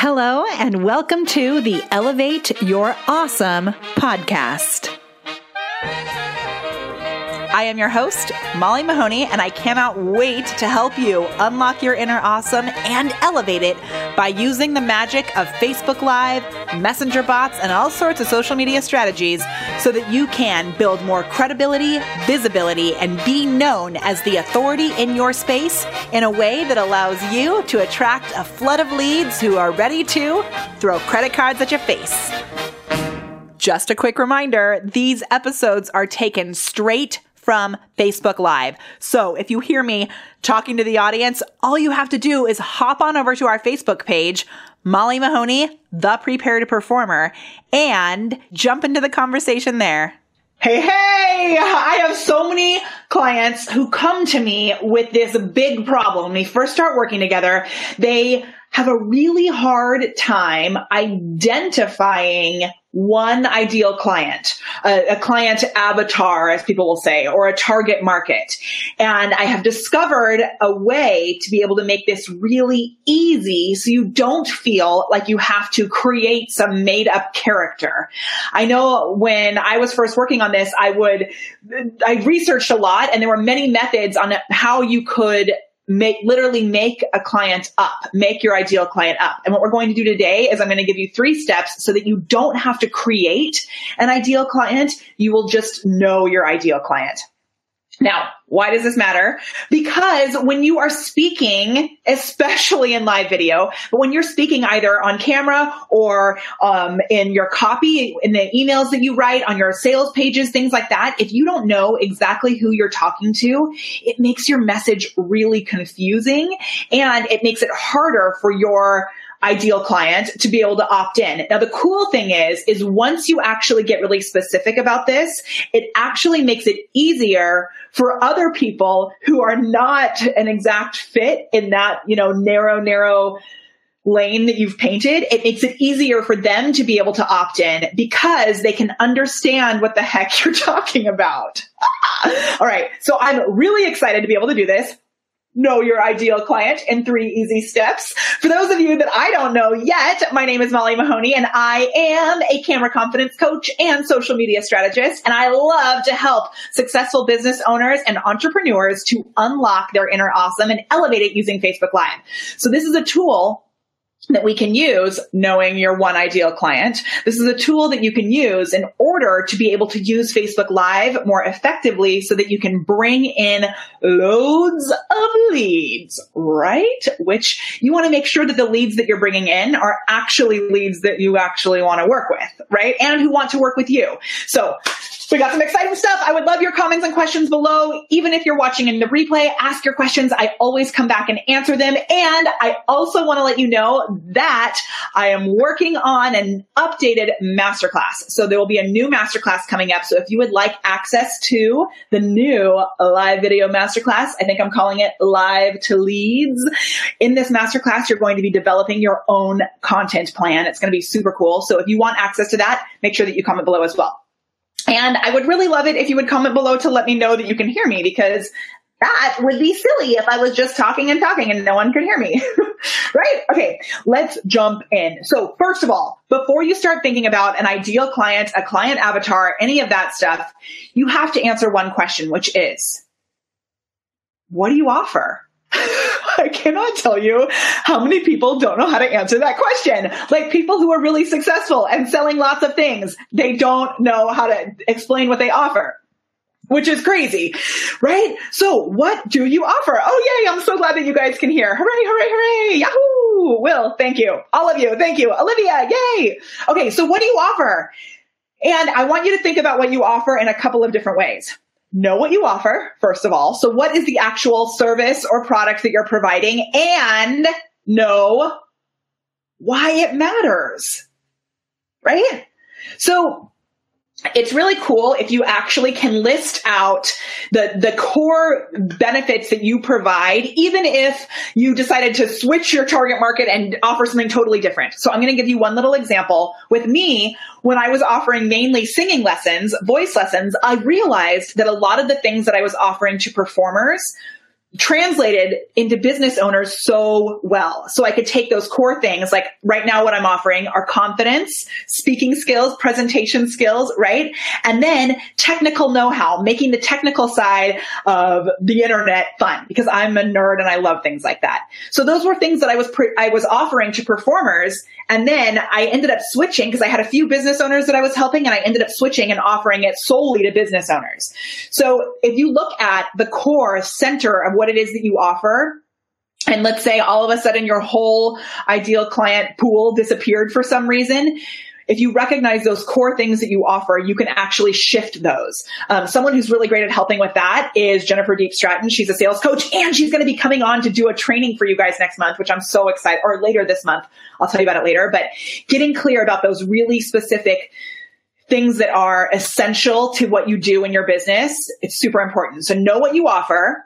Hello, and welcome to the Elevate Your Awesome podcast. I am your host, Molly Mahoney, and I cannot wait to help you unlock your inner awesome and elevate it by using the magic of Facebook Live, Messenger bots, and all sorts of social media strategies so that you can build more credibility, visibility, and be known as the authority in your space in a way that allows you to attract a flood of leads who are ready to throw credit cards at your face. Just a quick reminder these episodes are taken straight from Facebook Live. So if you hear me talking to the audience, all you have to do is hop on over to our Facebook page, Molly Mahoney, the prepared performer, and jump into the conversation there. Hey, hey, I have so many clients who come to me with this big problem. We first start working together, they have a really hard time identifying one ideal client, a, a, client avatar, as people will say, or a target market. And I have discovered a way to be able to make this really easy so you don't feel like you have to create some made up character. I know when I was first working on this, I would, I researched a lot and there were many methods on how you could make literally make a client up, make your ideal client up. And what we're going to do today is I'm going to give you three steps so that you don't have to create an ideal client. You will just know your ideal client. Now, why does this matter? Because when you are speaking, especially in live video, but when you're speaking either on camera or um, in your copy, in the emails that you write, on your sales pages, things like that, if you don't know exactly who you're talking to, it makes your message really confusing and it makes it harder for your ideal client to be able to opt in. Now, the cool thing is, is once you actually get really specific about this, it actually makes it easier for other people who are not an exact fit in that, you know, narrow, narrow lane that you've painted, it makes it easier for them to be able to opt in because they can understand what the heck you're talking about. All right. So I'm really excited to be able to do this know your ideal client in three easy steps. For those of you that I don't know yet, my name is Molly Mahoney and I am a camera confidence coach and social media strategist. And I love to help successful business owners and entrepreneurs to unlock their inner awesome and elevate it using Facebook Live. So this is a tool that we can use knowing your one ideal client. This is a tool that you can use in order to be able to use Facebook Live more effectively so that you can bring in loads of leads, right? Which you want to make sure that the leads that you're bringing in are actually leads that you actually want to work with, right? And who want to work with you. So we got some exciting stuff. I would love your comments and questions below. Even if you're watching in the replay, ask your questions. I always come back and answer them. And I also want to let you know that I am working on an updated masterclass. So there will be a new masterclass coming up. So if you would like access to the new live video masterclass, I think I'm calling it live to leads. In this masterclass, you're going to be developing your own content plan. It's going to be super cool. So if you want access to that, make sure that you comment below as well. And I would really love it if you would comment below to let me know that you can hear me because that would be silly if I was just talking and talking and no one could hear me. right? Okay, let's jump in. So first of all, before you start thinking about an ideal client, a client avatar, any of that stuff, you have to answer one question, which is, what do you offer? I cannot tell you how many people don't know how to answer that question. Like people who are really successful and selling lots of things, they don't know how to explain what they offer. Which is crazy, right? So what do you offer? Oh yay, I'm so glad that you guys can hear. Hooray, hooray, hooray. Yahoo! Will, thank you. All of you, thank you. Olivia, yay! Okay, so what do you offer? And I want you to think about what you offer in a couple of different ways know what you offer, first of all. So what is the actual service or product that you're providing and know why it matters, right? So it's really cool if you actually can list out the, the core benefits that you provide, even if you decided to switch your target market and offer something totally different. So I'm going to give you one little example. With me, when I was offering mainly singing lessons, voice lessons, I realized that a lot of the things that I was offering to performers translated into business owners so well. So I could take those core things, like right now what I'm offering are confidence, speaking skills, presentation skills, right? And then technical know-how, making the technical side of the internet fun because I'm a nerd and I love things like that. So those were things that I was, pre- I was offering to performers. And then I ended up switching because I had a few business owners that I was helping and I ended up switching and offering it solely to business owners. So if you look at the core center of what it is that you offer, and let's say all of a sudden your whole ideal client pool disappeared for some reason, if you recognize those core things that you offer, you can actually shift those. Um, someone who's really great at helping with that is Jennifer Diepstraten. She's a sales coach and she's going to be coming on to do a training for you guys next month, which I'm so excited, or later this month. I'll tell you about it later, but getting clear about those really specific things that are essential to what you do in your business. It's super important. So know what you offer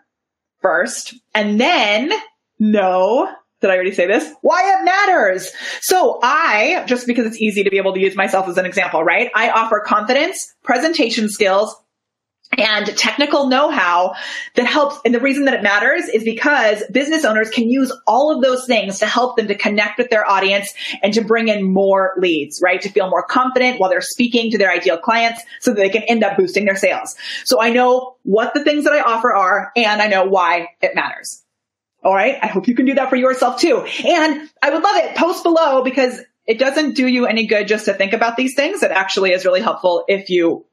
first and then no, did I already say this? Why it matters. So I, just because it's easy to be able to use myself as an example, right? I offer confidence, presentation skills, and technical know-how that helps. And the reason that it matters is because business owners can use all of those things to help them to connect with their audience and to bring in more leads, right? To feel more confident while they're speaking to their ideal clients so that they can end up boosting their sales. So I know what the things that I offer are and I know why it matters. All right. I hope you can do that for yourself too. And I would love it. Post below because it doesn't do you any good just to think about these things. It actually is really helpful if you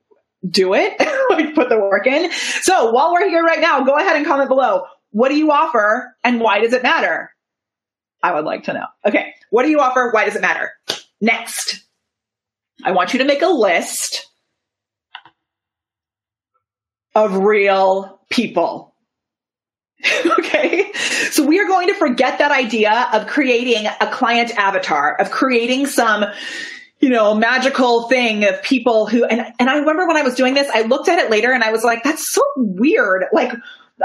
do it, like put the work in. So while we're here right now, go ahead and comment below. What do you offer and why does it matter? I would like to know. Okay. What do you offer? Why does it matter? Next, I want you to make a list of real people. okay. So we are going to forget that idea of creating a client avatar, of creating some you know, magical thing of people who, and, and I remember when I was doing this, I looked at it later and I was like, that's so weird. Like,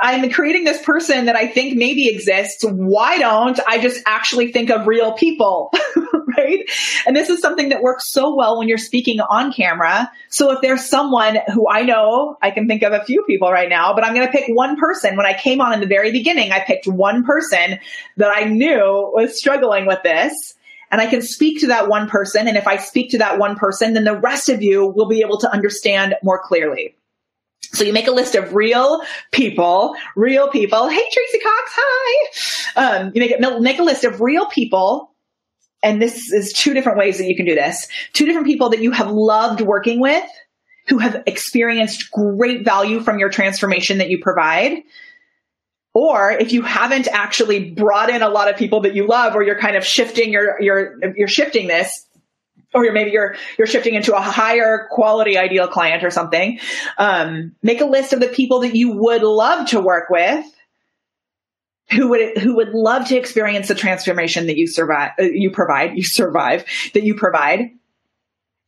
I'm creating this person that I think maybe exists. Why don't I just actually think of real people? right? And this is something that works so well when you're speaking on camera. So if there's someone who I know, I can think of a few people right now, but I'm going to pick one person. When I came on in the very beginning, I picked one person that I knew was struggling with this and I can speak to that one person. And if I speak to that one person, then the rest of you will be able to understand more clearly. So you make a list of real people, real people. Hey, Tracy Cox. Hi. Um, you make it, make a list of real people. And this is two different ways that you can do this. Two different people that you have loved working with, who have experienced great value from your transformation that you provide or if you haven't actually brought in a lot of people that you love, or you're kind of shifting your, your, you're shifting this, or maybe you're you're shifting into a higher quality ideal client or something. Um, make a list of the people that you would love to work with, who would who would love to experience the transformation that you survive, uh, you provide, you survive that you provide,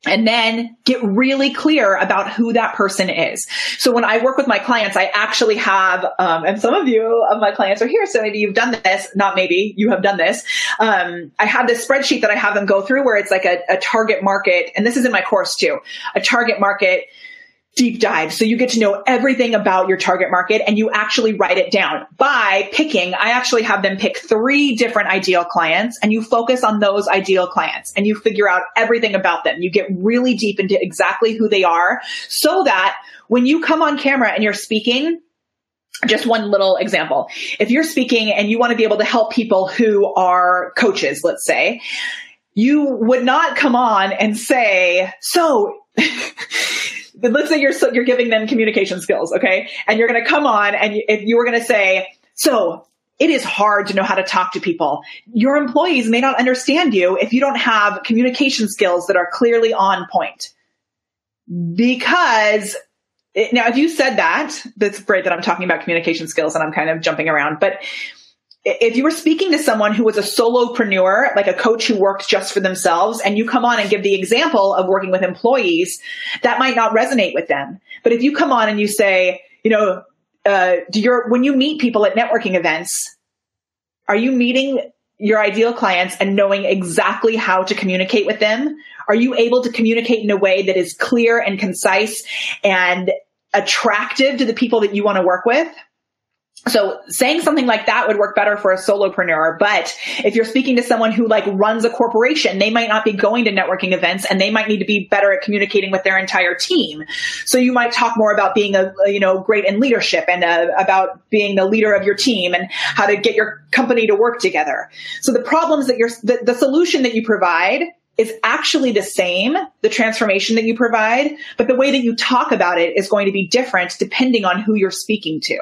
and then get really clear about who that person is. So when I work with my clients, I actually have, um, and some of you of my clients are here, so maybe you've done this, not maybe, you have done this. Um, I have this spreadsheet that I have them go through where it's like a, a target market, and this is in my course too, a target market deep dive. So you get to know everything about your target market and you actually write it down by picking. I actually have them pick three different ideal clients and you focus on those ideal clients and you figure out everything about them. You get really deep into exactly who they are so that when you come on camera and you're speaking, just one little example. If you're speaking and you want to be able to help people who are coaches, let's say, you would not come on and say, so let's say you're you're giving them communication skills, okay? And you're going to come on and if you were going to say, so it is hard to know how to talk to people. Your employees may not understand you if you don't have communication skills that are clearly on point. Because it, now, if you said that, that's great that I'm talking about communication skills and I'm kind of jumping around, but if you were speaking to someone who was a solopreneur, like a coach who works just for themselves, and you come on and give the example of working with employees, that might not resonate with them. But if you come on and you say, you know, uh, do your when you meet people at networking events, are you meeting your ideal clients and knowing exactly how to communicate with them? Are you able to communicate in a way that is clear and concise and attractive to the people that you want to work with? So saying something like that would work better for a solopreneur. But if you're speaking to someone who like runs a corporation, they might not be going to networking events and they might need to be better at communicating with their entire team. So you might talk more about being a, you know, great in leadership and uh, about being the leader of your team and how to get your company to work together. So the problems that you're, the, the solution that you provide is actually the same, the transformation that you provide, but the way that you talk about it is going to be different depending on who you're speaking to.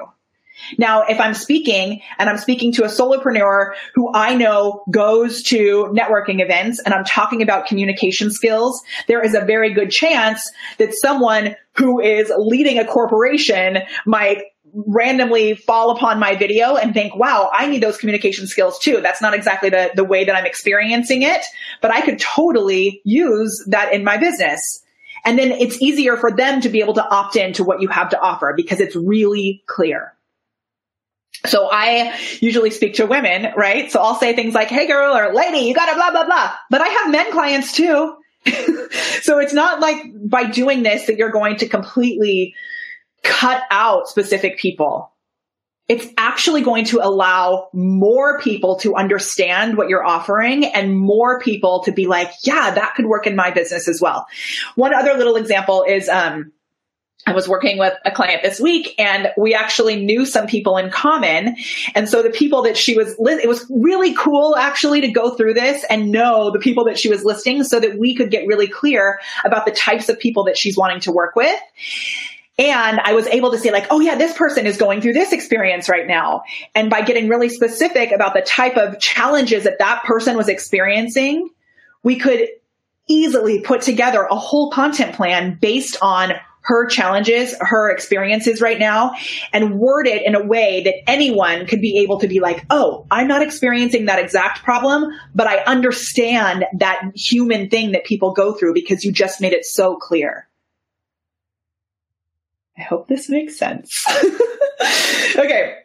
Now, if I'm speaking and I'm speaking to a solopreneur who I know goes to networking events and I'm talking about communication skills, there is a very good chance that someone who is leading a corporation might randomly fall upon my video and think, wow, I need those communication skills too. That's not exactly the, the way that I'm experiencing it, but I could totally use that in my business. And then it's easier for them to be able to opt in to what you have to offer because it's really clear. So I usually speak to women, right? So I'll say things like, Hey girl or lady, you gotta blah, blah, blah. But I have men clients too. so it's not like by doing this that you're going to completely cut out specific people. It's actually going to allow more people to understand what you're offering and more people to be like, yeah, that could work in my business as well. One other little example is, um, I was working with a client this week and we actually knew some people in common. And so the people that she was, li- it was really cool actually to go through this and know the people that she was listing so that we could get really clear about the types of people that she's wanting to work with. And I was able to say like, oh yeah, this person is going through this experience right now. And by getting really specific about the type of challenges that that person was experiencing, we could easily put together a whole content plan based on her challenges, her experiences right now and word it in a way that anyone could be able to be like, oh, I'm not experiencing that exact problem, but I understand that human thing that people go through because you just made it so clear. I hope this makes sense. okay.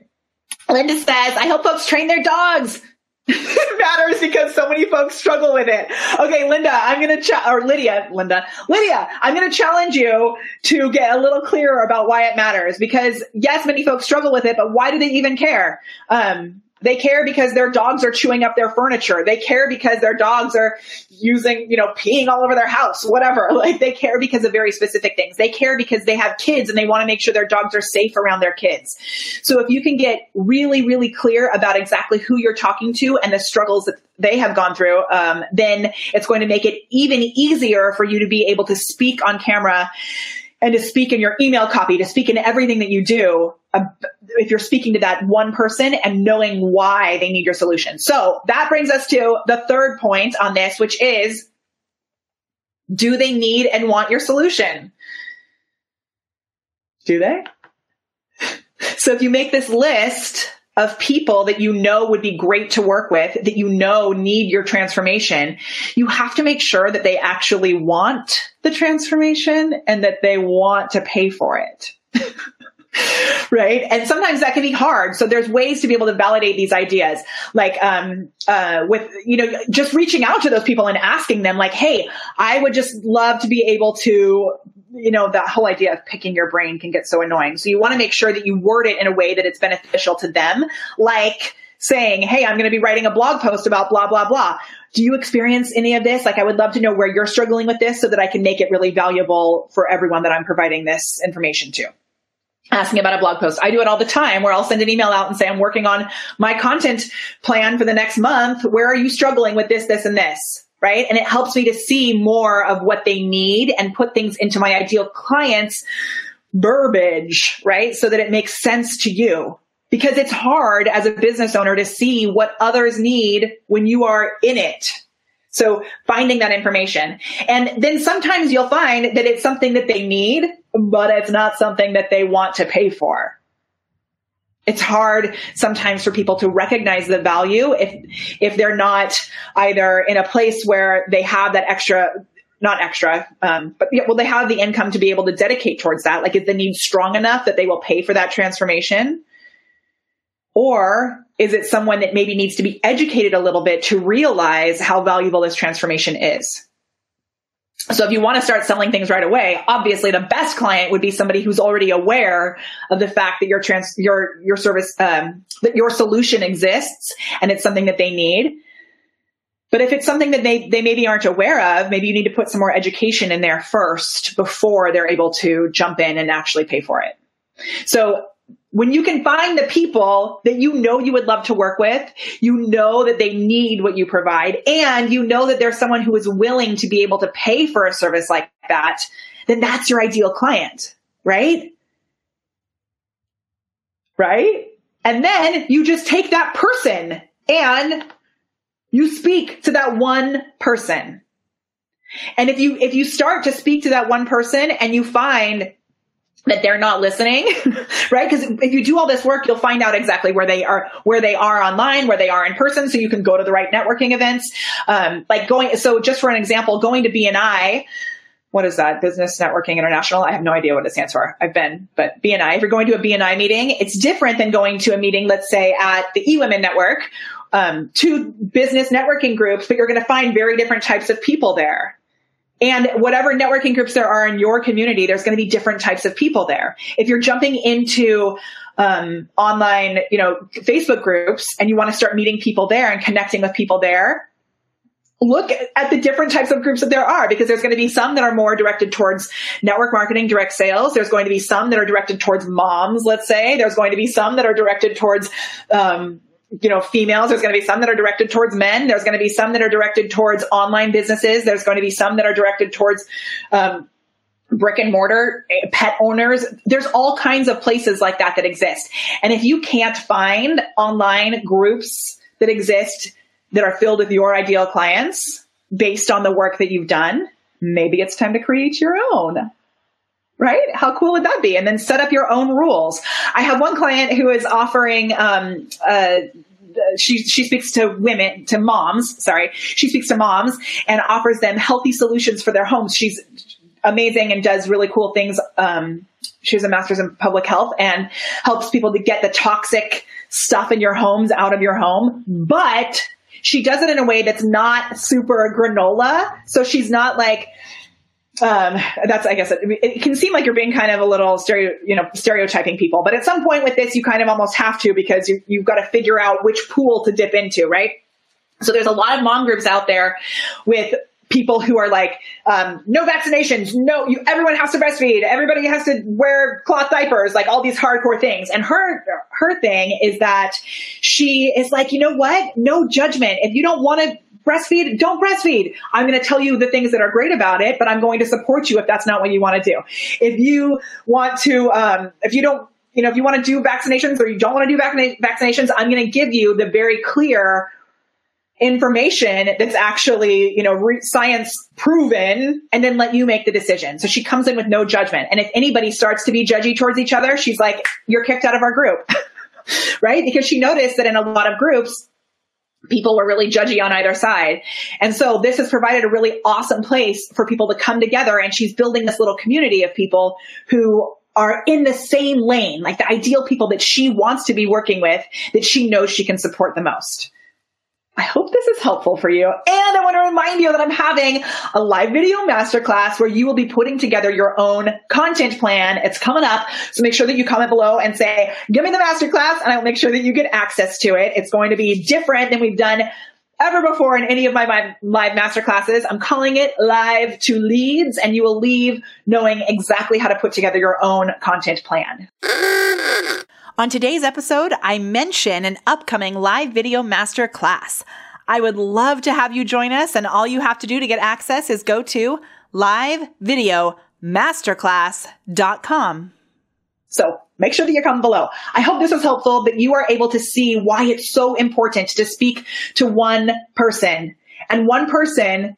Linda says, I hope folks train their dogs. It matters because so many folks struggle with it. Okay, Linda, I'm going to, ch- or Lydia, Linda, Lydia, I'm going to challenge you to get a little clearer about why it matters because yes, many folks struggle with it, but why do they even care? Um, they care because their dogs are chewing up their furniture. They care because their dogs are using, you know, peeing all over their house, whatever. Like they care because of very specific things. They care because they have kids and they want to make sure their dogs are safe around their kids. So if you can get really, really clear about exactly who you're talking to and the struggles that they have gone through, um, then it's going to make it even easier for you to be able to speak on camera and to speak in your email copy, to speak in everything that you do, uh, if you're speaking to that one person and knowing why they need your solution. So that brings us to the third point on this, which is, do they need and want your solution? Do they? So if you make this list of people that you know would be great to work with, that you know need your transformation, you have to make sure that they actually want the transformation and that they want to pay for it. right? And sometimes that can be hard. So there's ways to be able to validate these ideas, like um, uh, with you know just reaching out to those people and asking them, like, "Hey, I would just love to be able to." You know, that whole idea of picking your brain can get so annoying. So you want to make sure that you word it in a way that it's beneficial to them, like saying, Hey, I'm going to be writing a blog post about blah, blah, blah. Do you experience any of this? Like, I would love to know where you're struggling with this so that I can make it really valuable for everyone that I'm providing this information to asking about a blog post. I do it all the time where I'll send an email out and say, I'm working on my content plan for the next month. Where are you struggling with this, this, and this? Right. And it helps me to see more of what they need and put things into my ideal clients verbiage, right? So that it makes sense to you because it's hard as a business owner to see what others need when you are in it. So finding that information. And then sometimes you'll find that it's something that they need, but it's not something that they want to pay for. It's hard sometimes for people to recognize the value if, if they're not either in a place where they have that extra not extra, um, but yeah, well, they have the income to be able to dedicate towards that. Like, is the need strong enough that they will pay for that transformation? Or is it someone that maybe needs to be educated a little bit to realize how valuable this transformation is? So if you want to start selling things right away, obviously the best client would be somebody who's already aware of the fact that your trans, your, your service, um, that your solution exists and it's something that they need. But if it's something that they, they maybe aren't aware of, maybe you need to put some more education in there first before they're able to jump in and actually pay for it. So when you can find the people that you know you would love to work with, you know that they need what you provide, and you know that there's someone who is willing to be able to pay for a service like that, then that's your ideal client, right? Right? And then you just take that person and you speak to that one person. And if you, if you start to speak to that one person and you find that they're not listening, right? Because if you do all this work, you'll find out exactly where they are, where they are online, where they are in person. So you can go to the right networking events. Um, like going, so just for an example, going to BNI, what is that? Business Networking International. I have no idea what it stands for. I've been, but BNI, if you're going to a BNI meeting, it's different than going to a meeting, let's say at the eWomen Network, um, two business networking groups, but you're going to find very different types of people there. And whatever networking groups there are in your community, there's going to be different types of people there. If you're jumping into um, online, you know, Facebook groups and you want to start meeting people there and connecting with people there, look at the different types of groups that there are because there's going to be some that are more directed towards network marketing, direct sales. There's going to be some that are directed towards moms, let's say. There's going to be some that are directed towards, um, you know, females. There's going to be some that are directed towards men. There's going to be some that are directed towards online businesses. There's going to be some that are directed towards, um, brick and mortar eh, pet owners. There's all kinds of places like that that exist. And if you can't find online groups that exist that are filled with your ideal clients based on the work that you've done, maybe it's time to create your own right? How cool would that be? And then set up your own rules. I have one client who is offering, um, uh, she she speaks to women to moms sorry she speaks to moms and offers them healthy solutions for their homes she's amazing and does really cool things um, she has a master's in public health and helps people to get the toxic stuff in your homes out of your home but she does it in a way that's not super granola so she's not like um, that's, I guess, it, it, can seem like you're being kind of a little stereo, you know, stereotyping people, but at some point with this, you kind of almost have to because you, you've got to figure out which pool to dip into, right? So there's a lot of mom groups out there with people who are like, um, no vaccinations, no, you, everyone has to breastfeed, everybody has to wear cloth diapers, like all these hardcore things. And her, her thing is that she is like, you know what? No judgment. If you don't want to breastfeed, don't breastfeed. I'm going to tell you the things that are great about it, but I'm going to support you if that's not what you want to do. If you want to, um, if you don't, you know, if you want to do vaccinations or you don't want to do vac- vaccinations, I'm going to give you the very clear information that's actually, you know, re- science proven and then let you make the decision. So she comes in with no judgment. And if anybody starts to be judgy towards each other, she's like, you're kicked out of our group. right? Because she noticed that in a lot of groups, people were really judgy on either side. And so this has provided a really awesome place for people to come together and she's building this little community of people who are in the same lane, like the ideal people that she wants to be working with, that she knows she can support the most. I hope this is helpful for you. And I want to remind you that I'm having a live video masterclass where you will be putting together your own content plan. It's coming up. So make sure that you comment below and say, give me the masterclass and I will make sure that you get access to it. It's going to be different than we've done ever before in any of my, my live masterclasses. I'm calling it live to leads and you will leave knowing exactly how to put together your own content plan. On today's episode, I mention an upcoming live video master class. I would love to have you join us, and all you have to do to get access is go to livevideomasterclass.com. So make sure that you come below. I hope this was helpful, that you are able to see why it's so important to speak to one person and one person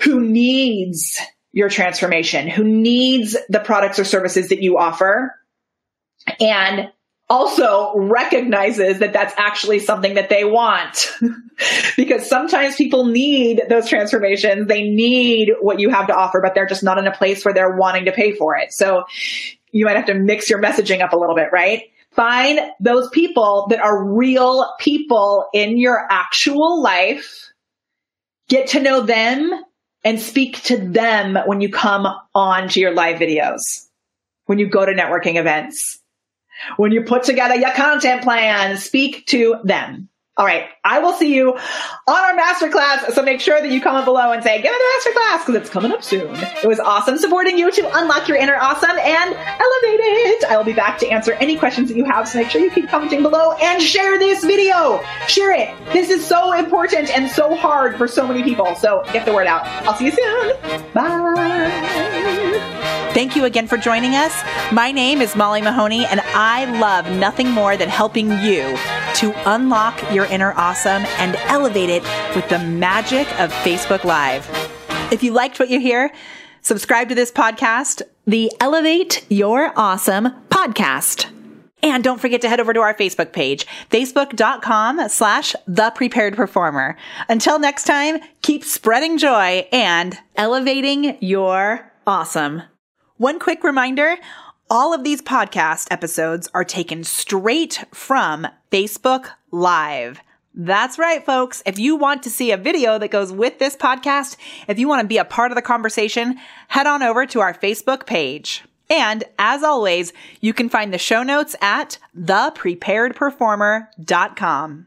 who needs your transformation, who needs the products or services that you offer and also recognizes that that's actually something that they want. because sometimes people need those transformations. They need what you have to offer, but they're just not in a place where they're wanting to pay for it. So you might have to mix your messaging up a little bit, right? Find those people that are real people in your actual life. Get to know them and speak to them when you come on to your live videos, when you go to networking events, when you put together your content plan, speak to them. All right. I will see you on our masterclass. So make sure that you comment below and say, give me the masterclass because it's coming up soon. It was awesome supporting you to unlock your inner awesome and elevate it. I will be back to answer any questions that you have. So make sure you keep commenting below and share this video. Share it. This is so important and so hard for so many people. So get the word out. I'll see you soon. Bye. Thank you again for joining us. My name is Molly Mahoney, and I love nothing more than helping you to unlock your inner awesome and elevate it with the magic of Facebook Live. If you liked what you hear, subscribe to this podcast, the Elevate Your Awesome podcast. And don't forget to head over to our Facebook page, facebook.com slash the prepared performer. Until next time, keep spreading joy and elevating your awesome. One quick reminder all of these podcast episodes are taken straight from Facebook Live. That's right, folks. If you want to see a video that goes with this podcast, if you want to be a part of the conversation, head on over to our Facebook page. And as always, you can find the show notes at thepreparedperformer.com.